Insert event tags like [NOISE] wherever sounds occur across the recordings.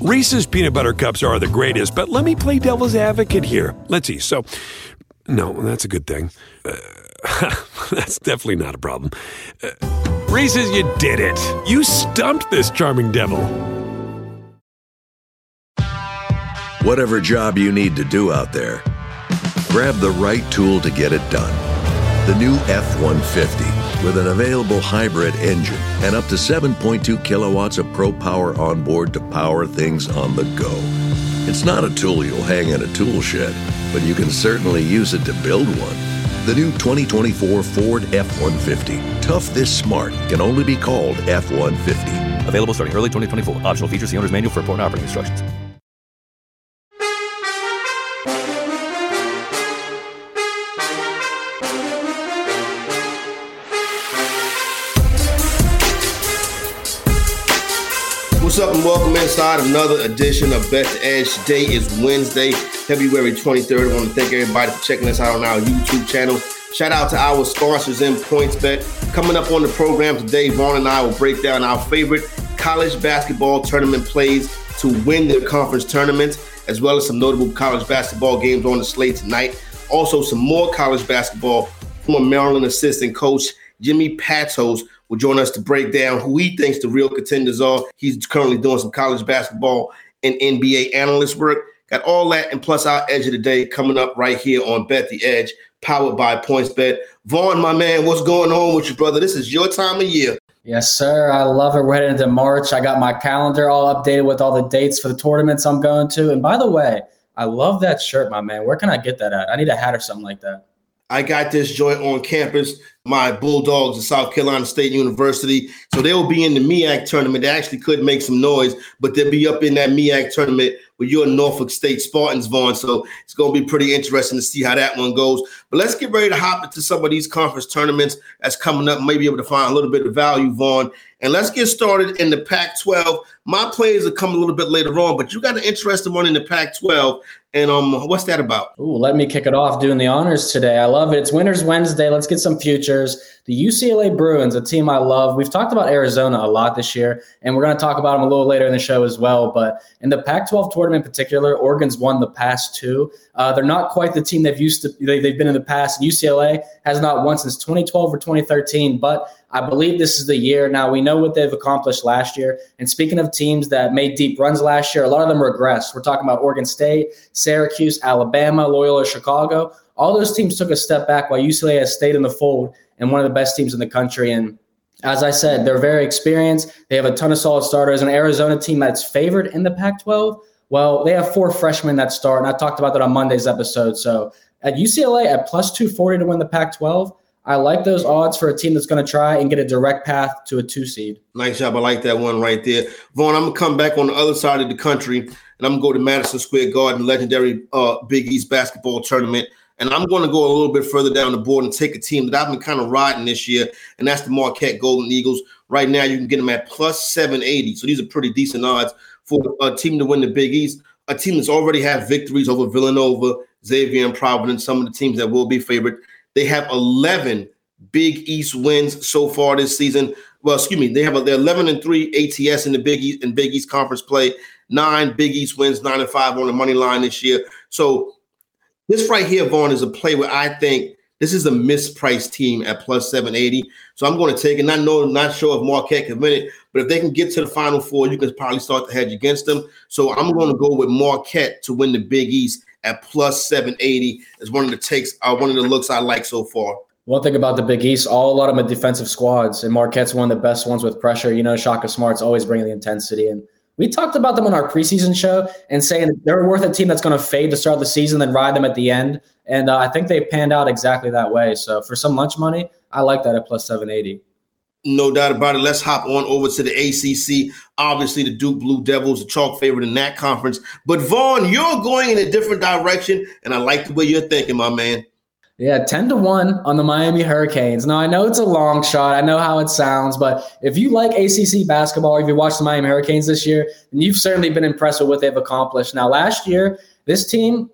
Reese's peanut butter cups are the greatest, but let me play devil's advocate here. Let's see. So, no, that's a good thing. Uh, [LAUGHS] that's definitely not a problem. Uh, Reese's, you did it. You stumped this charming devil. Whatever job you need to do out there, grab the right tool to get it done. The new F 150 with an available hybrid engine and up to 7.2 kilowatts of pro power on board to power things on the go. It's not a tool you'll hang in a tool shed, but you can certainly use it to build one. The new 2024 Ford F 150. Tough this smart can only be called F 150. Available starting early 2024. Optional features the owner's manual for important operating instructions. What's up and welcome inside another edition of Best Edge. Today is Wednesday, February 23rd. I want to thank everybody for checking us out on our YouTube channel. Shout out to our sponsors in PointsBet. Coming up on the program today, Vaughn and I will break down our favorite college basketball tournament plays to win their conference tournaments, as well as some notable college basketball games on the slate tonight. Also, some more college basketball from Maryland assistant coach Jimmy Patsos will join us to break down who he thinks the real contenders are. He's currently doing some college basketball and NBA analyst work. Got all that and plus our edge of the day coming up right here on Bet the Edge, powered by PointsBet. Vaughn, my man, what's going on with you, brother? This is your time of year. Yes, sir. I love it. We're heading into March. I got my calendar all updated with all the dates for the tournaments I'm going to. And by the way, I love that shirt, my man. Where can I get that at? I need a hat or something like that. I got this joint on campus. My Bulldogs at South Carolina State University. So they'll be in the MEAC tournament. They actually could make some noise, but they'll be up in that MEAC tournament with your Norfolk State Spartans, Vaughn. So it's going to be pretty interesting to see how that one goes. But let's get ready to hop into some of these conference tournaments that's coming up. Maybe able to find a little bit of value, Vaughn. And let's get started in the Pac 12. My plays are come a little bit later on, but you got an interesting one in the Pac 12. And um, what's that about? Ooh, let me kick it off doing the honors today. I love it. It's Winners Wednesday. Let's get some futures. The UCLA Bruins, a team I love. We've talked about Arizona a lot this year, and we're going to talk about them a little later in the show as well. But in the Pac 12 tournament in particular, Oregon's won the past two. Uh, they're not quite the team they've used to, they, they've been in the past. UCLA has not won since 2012 or 2013, but I believe this is the year. Now, we know what they've accomplished last year. And speaking of teams that made deep runs last year, a lot of them regressed. We're talking about Oregon State, Syracuse, Alabama, Loyola, Chicago. All those teams took a step back while UCLA has stayed in the fold and one of the best teams in the country. And as I said, they're very experienced. They have a ton of solid starters. An Arizona team that's favored in the Pac 12. Well, they have four freshmen that start. And I talked about that on Monday's episode. So at UCLA at plus 240 to win the Pac 12, I like those odds for a team that's going to try and get a direct path to a two seed. Nice job. I like that one right there. Vaughn, I'm going to come back on the other side of the country and I'm going to go to Madison Square Garden, legendary uh, Big East basketball tournament. And I'm going to go a little bit further down the board and take a team that I've been kind of riding this year, and that's the Marquette Golden Eagles. Right now, you can get them at plus 780. So these are pretty decent odds for a team to win the Big East. A team that's already had victories over Villanova, Xavier, and Providence, some of the teams that will be favored. They have 11 Big East wins so far this season. Well, excuse me, they have a, they're 11 and 3 ATS in the Big East in Big East conference play. Nine Big East wins, nine and five on the money line this year. So this right here, Vaughn, is a play where I think this is a mispriced team at plus 780. So I'm going to take it. Not know, not sure if Marquette can win it, but if they can get to the final four, you can probably start to hedge against them. So I'm going to go with Marquette to win the Big East at plus 780 is one of the takes, uh, one of the looks I like so far. One thing about the Big East, all a lot of them are defensive squads, and Marquette's one of the best ones with pressure. You know, Shaka Smart's always bringing the intensity, and we talked about them on our preseason show and saying they're worth a team that's going to fade to start the season, then ride them at the end. And uh, I think they panned out exactly that way. So for some lunch money, I like that at plus 780. No doubt about it. Let's hop on over to the ACC. Obviously, the Duke Blue Devils, the chalk favorite in that conference. But Vaughn, you're going in a different direction, and I like the way you're thinking, my man. Yeah, 10 to 1 on the Miami Hurricanes. Now, I know it's a long shot. I know how it sounds, but if you like ACC basketball or if you watched the Miami Hurricanes this year, then you've certainly been impressed with what they've accomplished. Now, last year, this team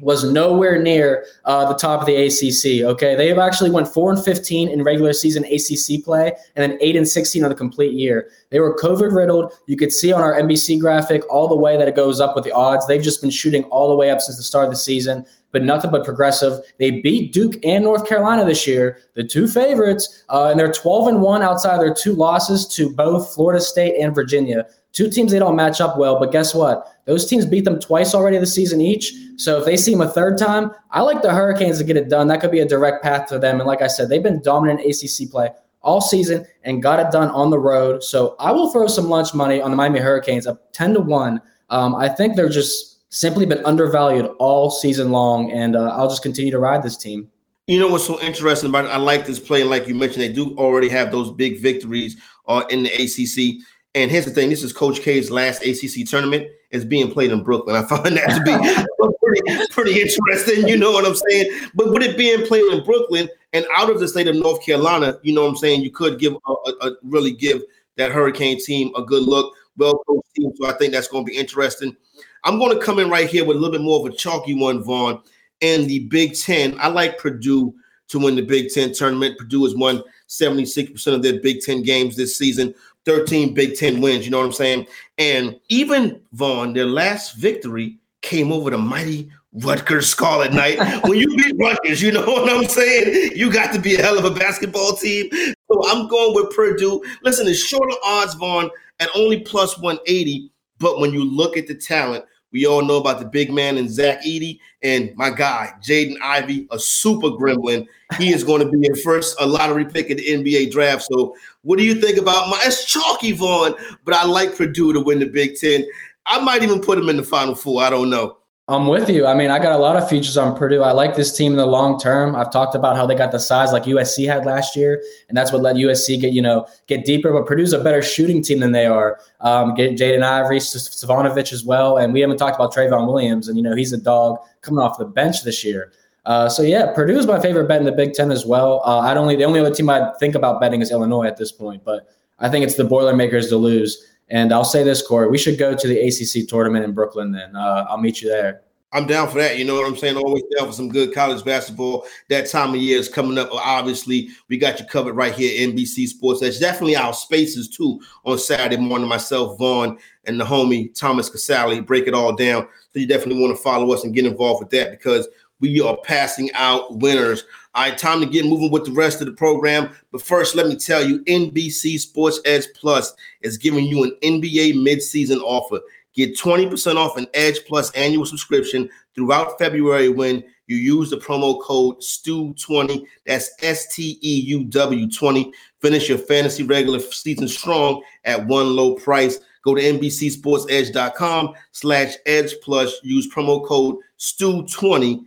was nowhere near uh, the top of the ACC. Okay, they have actually went four and fifteen in regular season ACC play, and then eight and sixteen on the complete year. They were COVID riddled. You could see on our NBC graphic all the way that it goes up with the odds. They've just been shooting all the way up since the start of the season, but nothing but progressive. They beat Duke and North Carolina this year, the two favorites, uh, and they're twelve and one outside their two losses to both Florida State and Virginia. Two teams they don't match up well, but guess what? Those teams beat them twice already this season each. So if they see them a third time, I like the Hurricanes to get it done. That could be a direct path to them. And like I said, they've been dominant ACC play all season and got it done on the road. So I will throw some lunch money on the Miami Hurricanes up 10 to 1. Um, I think they're just simply been undervalued all season long. And uh, I'll just continue to ride this team. You know what's so interesting about it? I like this play. Like you mentioned, they do already have those big victories uh, in the ACC. And here's the thing: this is Coach K's last ACC tournament. It's being played in Brooklyn. I find that to be [LAUGHS] pretty, pretty interesting. You know what I'm saying? But with it being played in Brooklyn and out of the state of North Carolina, you know what I'm saying? You could give a, a, a really give that Hurricane team a good look. Well team. So I think that's going to be interesting. I'm going to come in right here with a little bit more of a chalky one, Vaughn. In the Big Ten, I like Purdue to win the Big Ten tournament. Purdue has won 76% of their Big Ten games this season. 13 Big Ten wins. You know what I'm saying? And even Vaughn, their last victory came over the mighty Rutgers Scarlet Knight. [LAUGHS] when you beat Rutgers, you know [LAUGHS] what I'm saying? You got to be a hell of a basketball team. So I'm going with Purdue. Listen, it's shorter odds, Vaughn, at only plus 180. But when you look at the talent, we all know about the big man and Zach Edey and my guy, Jaden Ivey, a super gremlin. He is going to be a first a lottery pick in the NBA draft. So, what do you think about my? It's chalky, Vaughn, but I like Purdue to win the Big Ten. I might even put him in the Final Four. I don't know. I'm with you. I mean, I got a lot of features on Purdue. I like this team in the long term. I've talked about how they got the size like USC had last year, and that's what let USC get you know get deeper. But Purdue's a better shooting team than they are. Um, get Jaden Ivey, Stefanovic as well, and we haven't talked about Trevion Williams, and you know he's a dog coming off the bench this year. Uh, so yeah, Purdue is my favorite bet in the Big Ten as well. Uh, I'd only the only other team I think about betting is Illinois at this point, but I think it's the Boilermakers to lose. And I'll say this, Corey, we should go to the ACC tournament in Brooklyn. Then uh, I'll meet you there. I'm down for that. You know what I'm saying? Always down for some good college basketball. That time of year is coming up. Obviously, we got you covered right here, NBC Sports. That's definitely our spaces too on Saturday morning. Myself, Vaughn, and the homie Thomas Casale break it all down. So you definitely want to follow us and get involved with that because we are passing out winners. All right, time to get moving with the rest of the program. But first, let me tell you, NBC Sports Edge Plus is giving you an NBA midseason offer. Get 20% off an Edge Plus annual subscription throughout February when you use the promo code STEW20. That's S T E U W 20. Finish your fantasy regular season strong at one low price. Go to NBCSportsEdge.com slash Edge Plus. Use promo code STEW20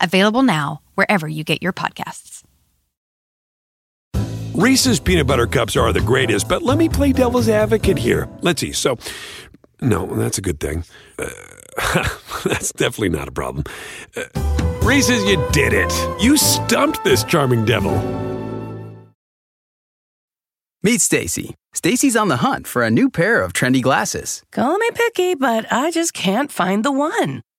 available now wherever you get your podcasts. Reese's peanut butter cups are the greatest, but let me play devil's advocate here. Let's see. So, no, that's a good thing. Uh, [LAUGHS] that's definitely not a problem. Uh, Reese's, you did it. You stumped this charming devil. Meet Stacy. Stacy's on the hunt for a new pair of trendy glasses. Call me picky, but I just can't find the one.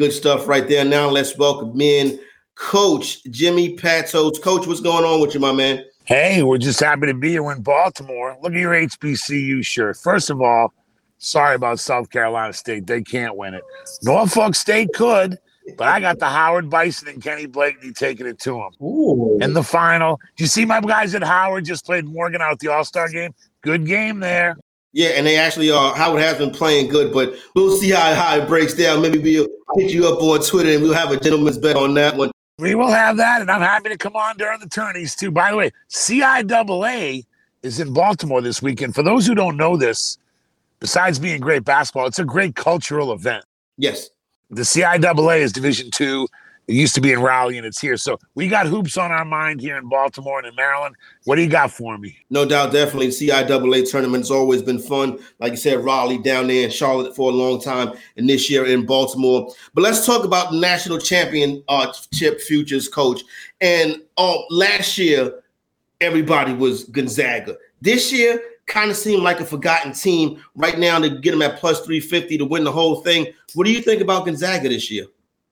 Good stuff right there. Now let's welcome in Coach Jimmy Patsos. Coach, what's going on with you, my man? Hey, we're just happy to be here in Baltimore. Look at your HBCU shirt. First of all, sorry about South Carolina State. They can't win it. Norfolk State could. but I got the Howard Bison and Kenny Blakeney taking it to them. Ooh. in the final. Do you see my guys at Howard just played Morgan out at the All Star game? Good game there. Yeah, and they actually uh Howard has been playing good, but we'll see how, how it breaks down. Maybe we'll hit you up on Twitter and we'll have a gentleman's bet on that one. We will have that, and I'm happy to come on during the tourneys too. By the way, CIAA is in Baltimore this weekend. For those who don't know this, besides being great basketball, it's a great cultural event. Yes. The CIAA is Division Two. It used to be in Raleigh, and it's here. So we got hoops on our mind here in Baltimore and in Maryland. What do you got for me? No doubt, definitely. CIAA tournament's always been fun. Like you said, Raleigh down there in Charlotte for a long time, and this year in Baltimore. But let's talk about the national championship uh, chip futures coach. And uh, last year, everybody was Gonzaga. This year, kind of seemed like a forgotten team. Right now, to get them at plus 350 to win the whole thing. What do you think about Gonzaga this year?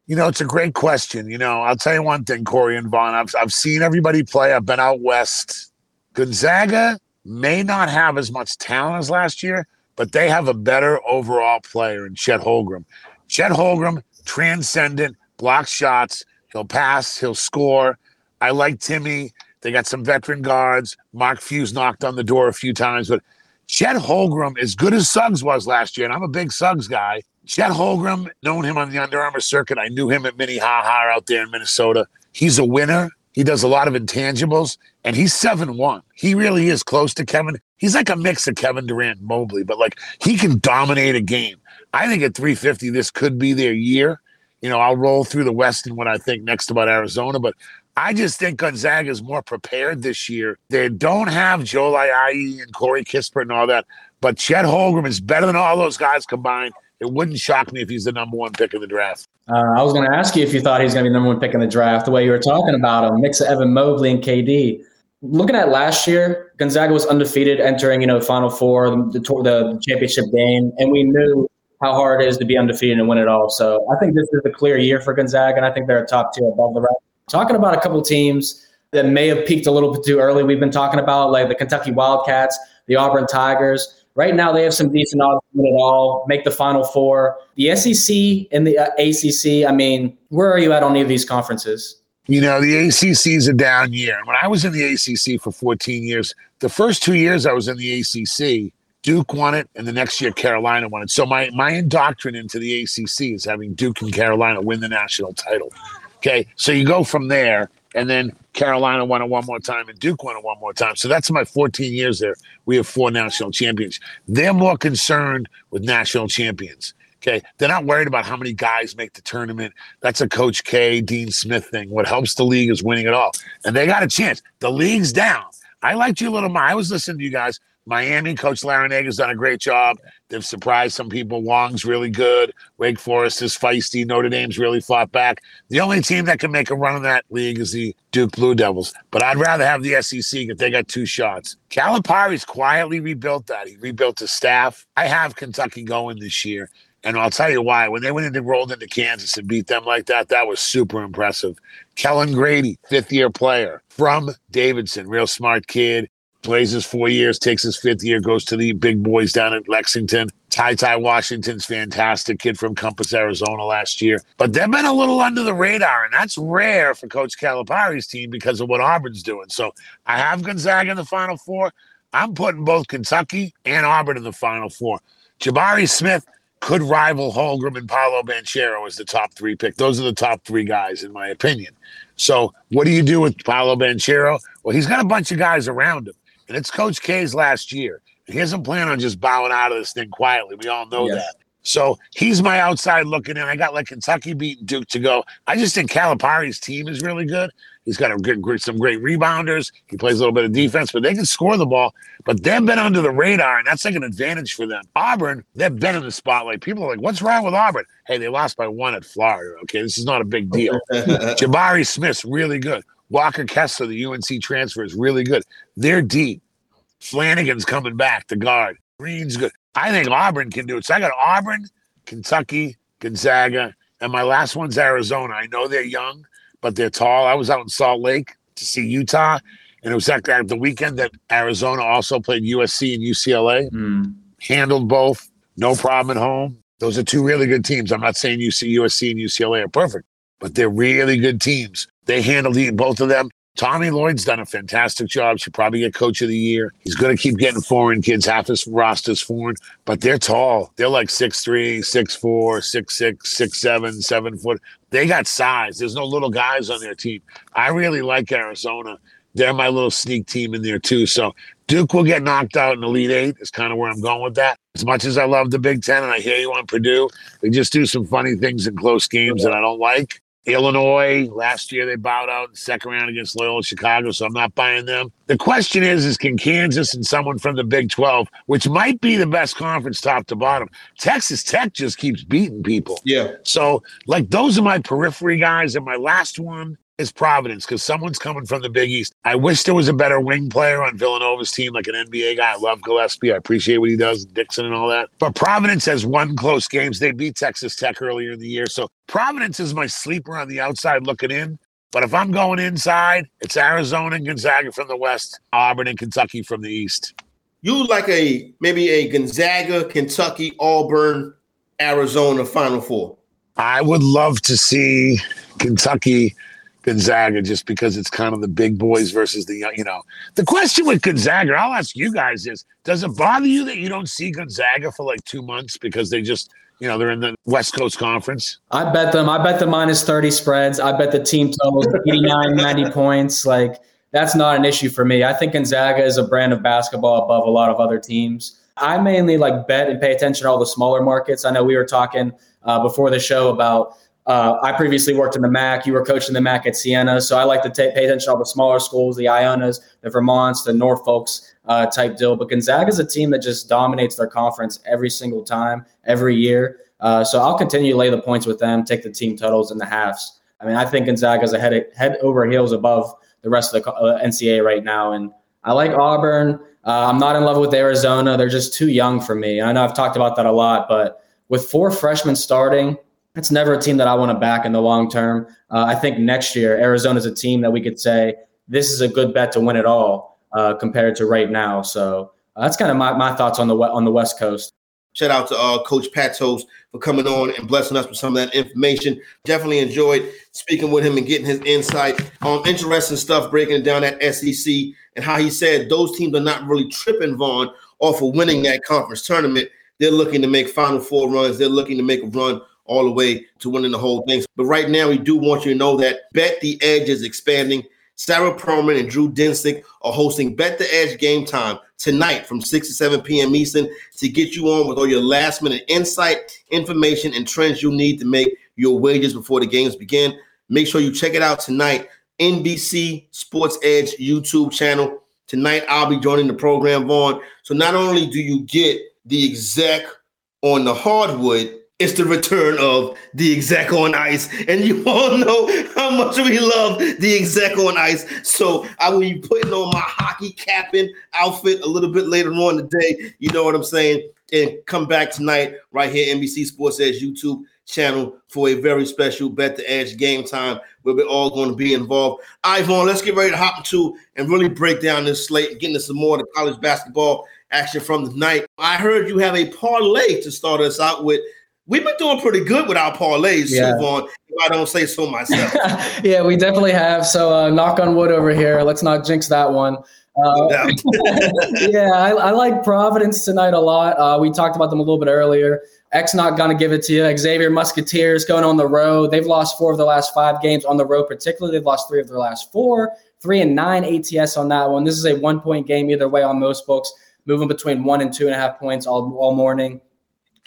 You know, it's a great question. You know, I'll tell you one thing, Corey and Vaughn. I've, I've seen everybody play. I've been out west. Gonzaga may not have as much talent as last year, but they have a better overall player in Chet Holmgren. Chet Holmgren, transcendent, blocks shots. He'll pass, he'll score. I like Timme. They got some veteran guards. Mark Fuse knocked on the door a few times, but Chet Holmgren, as good as Suggs was last year, and I'm a big Suggs guy. Chet Holmgren, known him on the Under Armour circuit. I knew him at Minnehaha out there in Minnesota. He's a winner. He does a lot of intangibles, and he's 7 1. He really is close to Kevin. He's like a mix of Kevin Durant and Mobley, but like he can dominate a game. I think at 350, this could be their year. You know, I'll roll through the West and what I think next about Arizona, but I just think Gonzaga is more prepared this year. They don't have Joel Ayayi and Corey Kispert and all that, but Chet Holmgren is better than all those guys combined. It wouldn't shock me if he's the number one pick in the draft. Uh, I was going to ask you if you thought he was going to be the number one pick in the draft. The way you were talking about him, mix of Evan Mobley and KD. Looking at last year, Gonzaga was undefeated entering, you know, Final Four, the, the championship game, and we knew how hard it is to be undefeated and win it all. So I think this is a clear year for Gonzaga, and I think they're a top tier above the rest. Talking about a couple teams that may have peaked a little bit too early. We've been talking about like the Kentucky Wildcats, the Auburn Tigers. Right now, they have some decent odds to all, make the Final Four. The SEC and the uh, ACC. I mean, where are you at on any of these conferences? You know, the ACC is a down year. When I was in the ACC for 14 years, the first two years I was in the ACC, Duke won it, and the next year Carolina won it. So my my indoctrination into the ACC is having Duke and Carolina win the national title. Okay, so you go from there, and then Carolina won it one more time, and Duke won it one more time. So that's my 14 years there. We have four national champions. They're more concerned with national champions. Okay, they're not worried about how many guys make the tournament. That's a Coach K, Dean Smith thing. What helps the league is winning it all, and they got a chance. The league's down. I liked you a little more. I was listening to you guys. Miami, Coach Larrañaga's done a great job. They've surprised some people. Wong's really good. Wake Forest is feisty. Notre Dame's really fought back. The only team that can make a run in that league is the Duke Blue Devils. But I'd rather have the SEC if they got two shots. Calipari's quietly rebuilt that. He rebuilt his staff. I have Kentucky going this year. And I'll tell you why. When they went into rolled into Kansas and beat them like that, that was super impressive. Kellen Grady, fifth year player from Davidson, real smart kid plays his four years, takes his fifth year, goes to the big boys down at Lexington. Ty Ty Washington's fantastic kid from Compass, Arizona last year. But they've been a little under the radar, and that's rare for Coach Calipari's team because of what Auburn's doing. So I have Gonzaga in the Final Four. I'm putting both Kentucky and Auburn in the Final Four. Jabari Smith could rival Holmgren and Paolo Banchero as the top three pick. Those are the top three guys, in my opinion. So what do you do with Paolo Banchero? Well, he's got a bunch of guys around him and it's Coach K's last year. He doesn't plan on just bowing out of this thing quietly. We all know yes. that. So he's my outside looking in. I got like Kentucky beating Duke to go. I just think Calipari's team is really good. He's got a good, some great rebounders. He plays a little bit of defense, but they can score the ball. But they've been under the radar, and that's like an advantage for them. Auburn, they've been in the spotlight. People are like, "What's wrong with Auburn?" Hey, they lost by one at Florida. Okay, this is not a big deal. [LAUGHS] Jabari Smith's really good. Walker Kessler, the UNC transfer, is really good. They're deep. Flanigan's coming back, the guard. Green's good. I think Auburn can do it. So I got Auburn, Kentucky, Gonzaga, and my last one's Arizona. I know they're young, but they're tall. I was out in Salt Lake to see Utah, and it was that at the weekend that Arizona also played USC and UCLA. Mm. Handled both, no problem at home. Those are two really good teams. I'm not saying UC, USC and UCLA are perfect, but they're really good teams. They handled both of them. Tommy Lloyd's done a fantastic job. Should probably get coach of the year. He's going to keep getting foreign kids. Half his roster's foreign, but they're tall. They're like 6'3, 6'4, 6'6, 6'7, 7 foot. They got size. There's no little guys on their team. I really like Arizona. They're my little sneak team in there too. So Duke will get knocked out in Elite Eight. Is kind of where I'm going with that. As much as I love the Big Ten and I hear you on Purdue, they just do some funny things in close games that I don't like. Illinois last year they bowed out in the second round against Loyola Chicago, so I'm not buying them. The question is, is can Kansas and someone from the Big 12, which might be the best conference top to bottom, Texas Tech just keeps beating people. Yeah. So like those are my periphery guys, and my last one is Providence because someone's coming from the Big East. I wish there was a better wing player on Villanova's team, like an NBA guy. I love Gillespie. I appreciate what he does, Dixon and all that. But Providence has won close games. They beat Texas Tech earlier in the year. So Providence is my sleeper on the outside looking in. But if I'm going inside, it's Arizona and Gonzaga from the west, Auburn and Kentucky from the east. You like a maybe a Gonzaga, Kentucky, Auburn, Arizona Final Four. I would love to see Kentucky Gonzaga just because it's kind of the big boys versus the young, you know. The question with Gonzaga, I'll ask you guys is does it bother you that you don't see Gonzaga for like two months because they just, you know, they're in the West Coast Conference? I bet them. I bet the minus 30 spreads. I bet the team totals 89, 90 [LAUGHS] points. Like, that's not an issue for me. I think Gonzaga is a brand of basketball above a lot of other teams. I mainly like bet and pay attention to all the smaller markets. I know we were talking uh, before the show about uh, I previously worked in the MAC. You were coaching the MAC at Siena, so I like to pay attention to all the smaller schools, the Ionas, the Vermonts, the Norfolks uh, type deal. But Gonzaga is a team that just dominates their conference every single time, every year. Uh, so I'll continue to lay the points with them, take the team totals and the halves. I mean, I think Gonzaga is head head over heels above the rest of the uh, NCAA right now, and I like Auburn. Uh, I'm not in love with Arizona; they're just too young for me. I know I've talked about that a lot, but with four freshmen starting it's never a team that I want to back in the long term. Uh, I think next year Arizona is a team that we could say this is a good bet to win it all uh, compared to right now. So uh, that's kind of my, my thoughts on the on the West Coast. Shout out to uh, Coach Patsos for coming on and blessing us with some of that information. Definitely enjoyed speaking with him and getting his insight on interesting stuff, breaking down that SEC and how he said those teams are not really tripping Vaughn off of winning that conference tournament. They're looking to make Final Four runs. They're looking to make a run all the way to winning the whole thing. But right now, we do want you to know that Bet the Edge is expanding. Sarah Perlman and Drew Dinsick are hosting Bet the Edge game time tonight from 6 to 7 p.m. Eastern to get you on with all your last minute insight, information, and trends you need to make your wages before the games begin. Make sure you check it out tonight. NBC Sports Edge YouTube channel. Tonight, I'll be joining the program, Vaughn. So not only do you get the exec on the hardwood, it's the return of the exec on ice. And you all know how much we love the exec on ice. So I will be putting on my hockey capping outfit a little bit later on today. You know what I'm saying? And come back tonight right here, NBC Sports Edge YouTube channel for a very special Bet the Edge game time where we're all going to be involved. Ivan, let's get ready to hop into and really break down this slate and get into some more of the college basketball action from the night. I heard you have a parlay to start us out with we've been doing pretty good with our parlays, yeah. so if I don't say so myself. [LAUGHS] yeah, we definitely have. So uh, knock on wood over here. Let's not jinx that one. Uh, [LAUGHS] yeah, I, I, like Providence tonight a lot. Uh, we talked about them a little bit earlier. X not gonna give it to you. Xavier Musketeers going on the road. They've lost four of their last five games on the road. Particularly, they've lost three of their last four. Three and nine ATS on that one. This is a one point game either way on most books. Moving between one and two and a half points all all morning.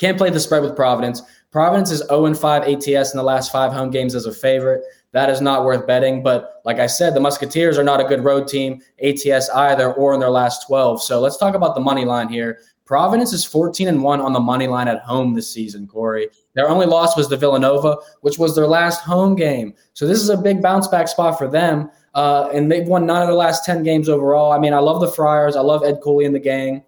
Can't play the spread with Providence. Providence is 0 5 ATS in the last five home games as a favorite. That is not worth betting. But like I said, the Musketeers are not a good road team, ATS either, or in their last 12. So let's talk about the money line here. Providence is 14 and 1 on the money line at home this season, Corey. Their only loss was the Villanova, which was their last home game. So this is a big bounce back spot for them. Uh, and they've won nine of the last 10 games overall. I mean, I love the Friars. I love Ed Cooley and the gang.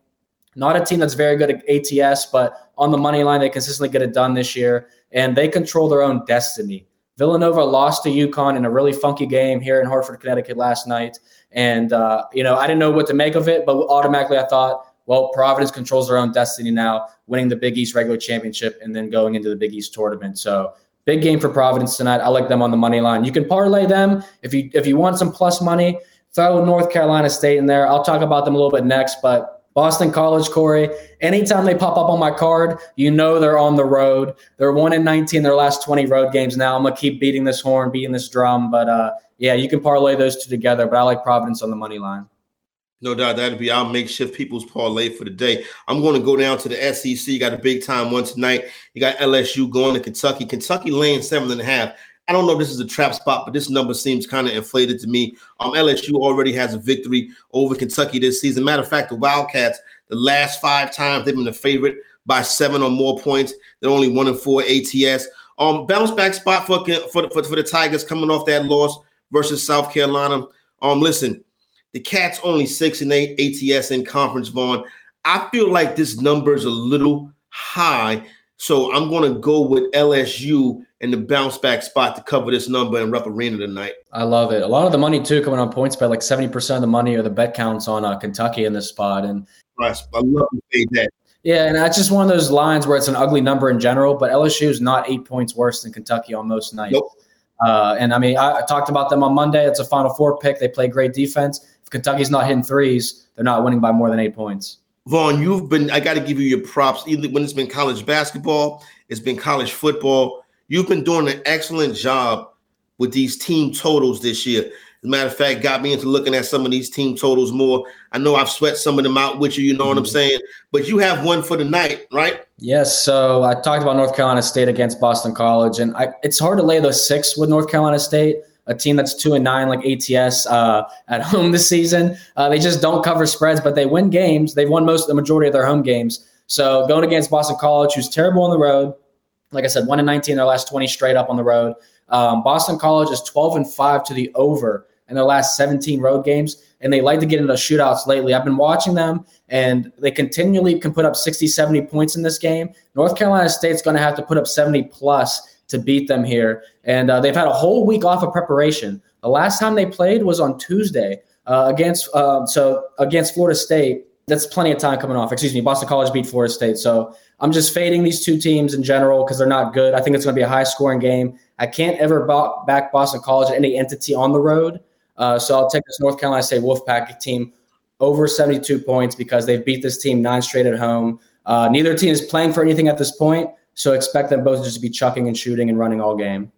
Not a team that's very good at ATS, but on the money line, they consistently get it done this year, and they control their own destiny. Villanova lost to UConn in a really funky game here in Hartford, Connecticut last night. And, uh, you know, I didn't know what to make of it, but automatically I thought Well, Providence controls their own destiny now, winning the Big East regular championship and then going into the Big East tournament. So big game for Providence tonight. I like them on the money line. You can parlay them if you if you want some plus money. Throw North Carolina State in there. I'll talk about them a little bit next, but Boston College, Corey. Anytime they pop up on my card, you know they're on the road. They're one in 19 their last 20 road games now. I'm gonna keep beating this horn, beating this drum, but uh, yeah, you can parlay those two together. But I like Providence on the money line. No doubt that'll be our makeshift people's parlay for the day. I'm going to go down to the SEC. You got a big time one tonight. You got LSU going to Kentucky. Kentucky laying seven and a half. I don't know if this is a trap spot, but this number seems kind of inflated to me. Um, LSU already has a victory over Kentucky this season. Matter of fact, the Wildcats, the last five times they've been the favorite by seven or more points. They're only one and four ATS. Um, bounce back spot for for, for, for the Tigers coming off that loss versus South Carolina. Um, listen, the Cats only six and eight ATS in conference, Vaughn. I feel like this number is a little high. So I'm going to go with LSU in the bounce back spot to cover this number in Rupp Arena tonight. I love it. A lot of the money too coming on points by like 70% of the money or the bet counts on uh, Kentucky in this spot. And I love to say that. Yeah, and that's just one of those lines where it's an ugly number in general, but LSU is not eight points worse than Kentucky on most nights. Nope. Uh, and I mean, I, I, talked about them on Monday. It's a Final Four pick. They play great defense. If Kentucky's not hitting threes, they're not winning by more than eight points. Vaughn, you've been, I got to give you your props. Either when it's been college basketball, it's been college football. You've been doing an excellent job with these team totals this year. As a matter of fact, got me into looking at some of these team totals more. I know I've sweat some of them out with you, you know mm-hmm. what I'm mm-hmm. saying? But you have one for the night, right? Yes. So I talked about North Carolina State against Boston College, and I, it's hard to lay those six with North Carolina State a team that's two and nine like ATS uh, at [LAUGHS] home this season. Uh, they just don't cover spreads, but they win games. They've won most the majority of their home games. So going against Boston College, who's terrible on the road, like I said, one in nineteen their last twenty straight up on the road. Um, Boston College is twelve and five to the over in their last seventeen road games, and they like to get into shootouts lately. I've been watching them, and they continually can put up 60, 70 points in this game. North Carolina State's going to have to put up 70 plus to beat them here. And uh, they've had a whole week off of preparation. The last time they played was on Tuesday uh, against uh, so against Florida State. That's plenty of time coming off. Excuse me, Boston College beat Florida State. So I'm just fading these two teams in general because they're not good. I think it's going to be a high scoring game. I can't ever back Boston College any entity on the road. Uh, so I'll take this North Carolina State Wolfpack team over 72 points because they've beat this team nine straight at home. Uh, neither team is playing for anything at this point. So expect them both to just be chucking and shooting and running all game.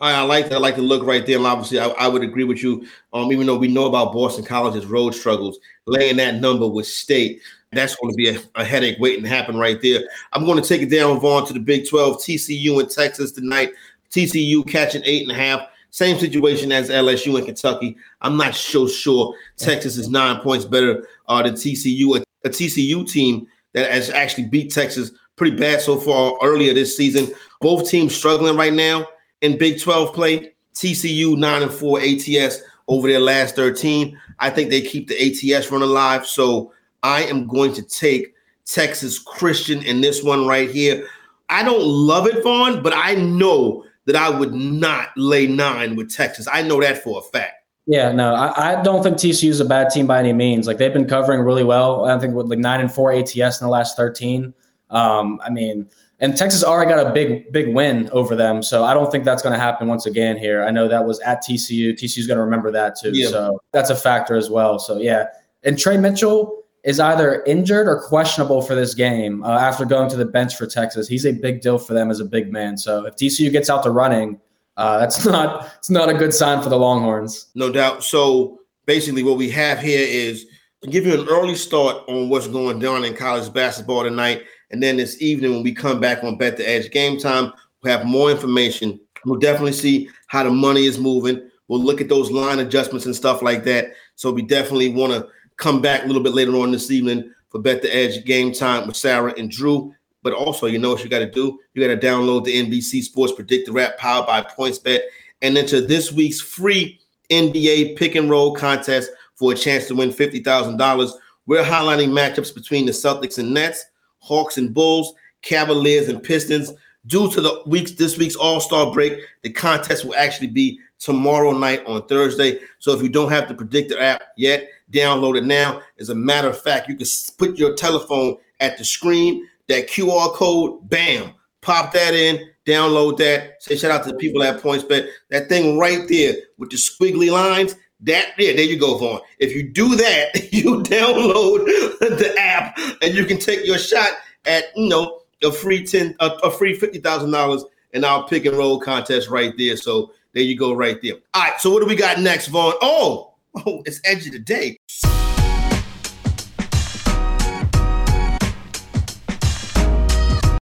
I, like that. I like the look right there. And obviously, I, I, would agree with you. Um, even though we know about Boston College's road struggles, laying that number with State, that's going to be a, a, headache waiting to happen right there. I'm going to take it down, Vaughn, to the Big 12, TCU in Texas tonight. TCU catching eight and a half. Same situation as LSU and Kentucky. I'm not so sure Texas is nine points better uh, than TCU. A, a TCU team that has actually beat Texas pretty bad so far earlier this season. Both teams struggling right now in Big 12 play. TCU 9 and 4 ATS over their last 13. I think they keep the ATS run alive. So I am going to take Texas Christian in this one right here. I don't love it, Vaughn, but I know that I would not lay nine with Texas. I know that for a fact. Yeah, no, I, I don't think TCU is a bad team by any means. Like they've been covering really well. I think with like nine and four ATS in the last 13. Um, I mean, and Texas already got a big, big win over them. So I don't think that's going to happen once again here. I know that was at TCU. TCU's going to remember that too. Yeah. So that's a factor as well. So yeah. And Trey Mitchell is either injured or questionable for this game uh, after going to the bench for Texas. He's a big deal for them as a big man. So if TCU gets out to running, uh, that's [LAUGHS] not it's not a good sign for the Longhorns. No doubt. So basically, what we have here is to give you an early start on what's going down in college basketball tonight. And then this evening, when we come back on Bet the Edge game time, we'll have more information. We'll definitely see how the money is moving. We'll look at those line adjustments and stuff like that. So we definitely want to come back a little bit later on this evening for Bet the Edge game time with Sarah and Drew. But also, you know what you got to do? You got to download the NBC Sports Predictor app powered by PointsBet and enter this week's free NBA pick and roll contest for a chance to win $50,000. We're highlighting matchups between the Celtics and Nets, Hawks and Bulls, Cavaliers and Pistons, Due to the weeks this week's All Star break, the contest will actually be tomorrow night on Thursday. So if you don't have the Predictor app yet, download it now. As a matter of fact, you can put your telephone at the screen, that QR code, bam, pop that in, download that. Say shout out to the people at PointsBet. That thing right there with the squiggly lines. That yeah, there you go, Vaughn. If you do that, [LAUGHS] you download the app and you can take your shot at you know a free ten a, a free fifty thousand dollars in our pick and roll contest right there. So there you go, right there. All right, so what do we got next, Vaughn? Oh, [LAUGHS] oh, it's edge of the day.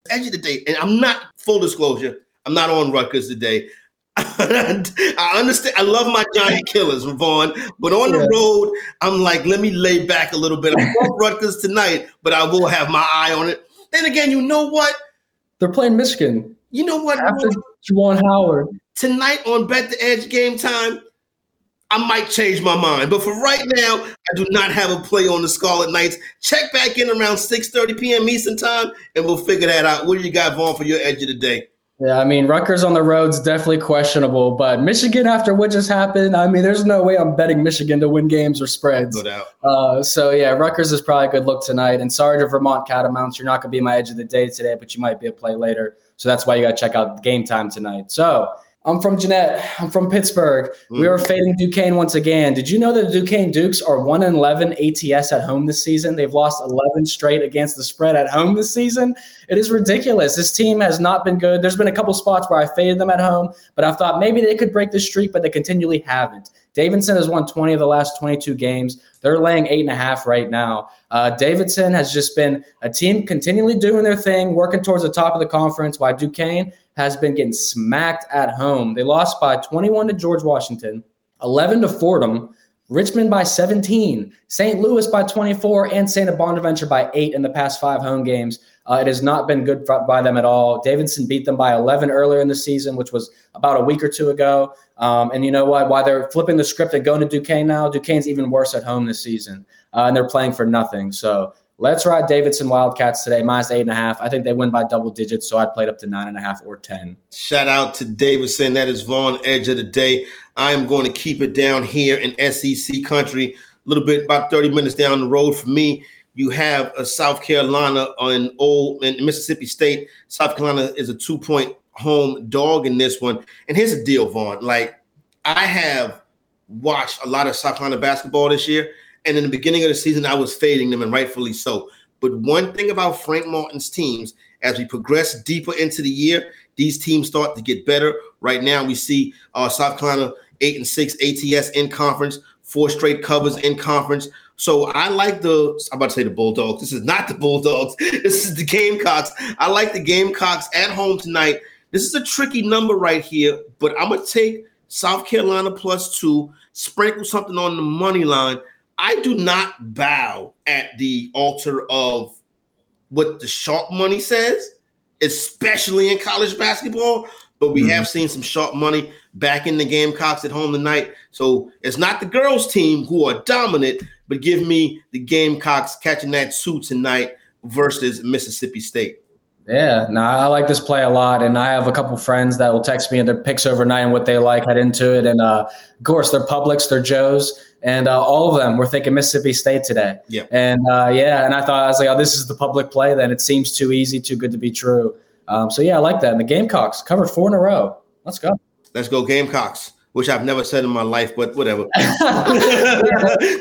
Edge of the day, and I'm not full disclosure. I'm not on Rutgers today. I understand. I love my giant killers, Vaughn, but on the road, I'm like, let me lay back a little bit. I'm [LAUGHS] on Rutgers tonight, but I will have my eye on it. Then again, you know what? They're playing Michigan. You know what? After Juwan Howard tonight on Bet the Edge game time, I might change my mind. But for right now, I do not have a play on the Scarlet Knights. Check back in around 6:30 p.m. Eastern time, and we'll figure that out. What do you got, Vaughn, for your edge of the day? Yeah, I mean, Rutgers on the road's definitely questionable, but Michigan, after what just happened, I mean, there's no way I'm betting Michigan to win games or spreads. No doubt. Uh, so, yeah, Rutgers is probably a good look tonight. And sorry to Vermont Catamounts, you're not going to be my edge of the day today, but you might be a play later. So that's why you got to check out game time tonight. So, I'm from Jeannette. I'm from Pittsburgh. Mm. We are fading Duquesne once again. Did you know that the Duquesne Dukes are 1 11 ATS at home this season? They've lost 11 straight against the spread at home this season. It is ridiculous. This team has not been good. There's been a couple spots where I faded them at home, but I thought maybe they could break the streak, but they continually haven't. Davidson has won 20 of the last 22 games. They're laying eight and a half right now. Uh, Davidson has just been a team continually doing their thing, working towards the top of the conference, while Duquesne has been getting smacked at home. They lost by 21 to George Washington, 11 to Fordham, Richmond by 17, St. Louis by 24, and Santa Bonaventure by eight in the past five home games. Uh, it has not been good by them at all. Davidson beat them by 11 earlier in the season, which was about a week or two ago. Um, and you know what? Why they're flipping the script and going to Duquesne now, Duquesne's even worse at home this season, uh, and they're playing for nothing. So Let's ride Davidson Wildcats today, minus eight and a half. I think they win by double digits, so I'd play it up to nine and a half or 10. Shout out to Davidson. That is Vaughn Edge of the Day. I am going to keep it down here in SEC country, a little bit about 30 minutes down the road for me. You have a South Carolina on old in Mississippi State. South Carolina is a two point home dog in this one. And here's the deal, Vaughn. Like, I have watched a lot of South Carolina basketball this year. And in the beginning of the season, I was fading them, and rightfully so. But one thing about Frank Martin's teams, as we progress deeper into the year, these teams start to get better. Right now, we see uh, South Carolina eight and six ATS in conference, four straight covers in conference. So I like the I'm about to say the Bulldogs. This is not the Bulldogs. [LAUGHS] This is the Gamecocks. I like the Gamecocks at home tonight. This is a tricky number right here, but I'm gonna take South Carolina plus two, sprinkle something on the money line. I do not bow at the altar of what the sharp money says, especially in college basketball. But we mm-hmm. have seen some sharp money back in the Gamecocks at home tonight. So it's not the girls' team who are dominant, but give me the Gamecocks catching that two tonight versus Mississippi State. Yeah, no, I like this play a lot, and I have a couple friends that will text me and their picks overnight and what they like, head into it, and uh, of course they're Publix, they're Joe's, and uh, all of them were thinking Mississippi State today. Yeah, and uh, yeah, and I thought I was like, oh, this is the public play. Then it seems too easy, too good to be true. Um, so yeah, I like that. And the Gamecocks covered four in a row. Let's go. Let's go Gamecocks which I've never said in my life, but whatever. [LAUGHS] [LAUGHS] Tonight,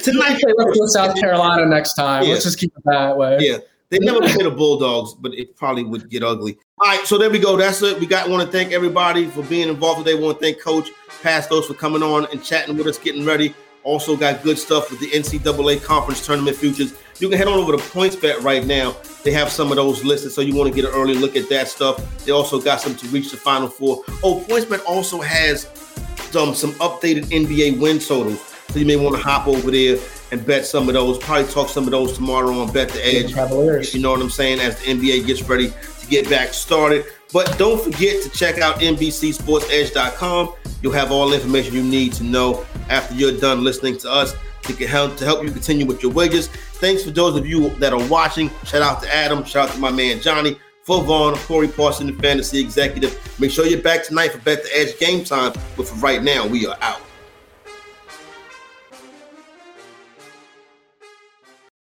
let's go South Carolina next time. Yeah. Let's just keep it that way. Yeah. They never play the Bulldogs, but it probably would get ugly. All right, so there we go. That's it. We got want to thank everybody for being involved today. Want to thank Coach Patsos for coming on and chatting with us, getting ready. Also got good stuff with the NCAA conference tournament futures. You can head on over to PointsBet right now. They have some of those listed, so you want to get an early look at that stuff. They also got some to reach the Final Four. Oh, PointsBet also has some some updated NBA win totals, so you may want to hop over there and bet some of those. Probably talk some of those tomorrow on Bet the Edge. You know what I'm saying? As the NBA gets ready to get back started. But don't forget to check out NBCSportsEdge.com. You'll have all the information you need to know after you're done listening to us to help to help you continue with your wages. Thanks for those of you that are watching. Shout out to Adam. Shout out to my man Johnny For Vaughn, Corey Parson, the fantasy executive. Make sure you're back tonight for Bet the Edge game time. But for right now, we are out.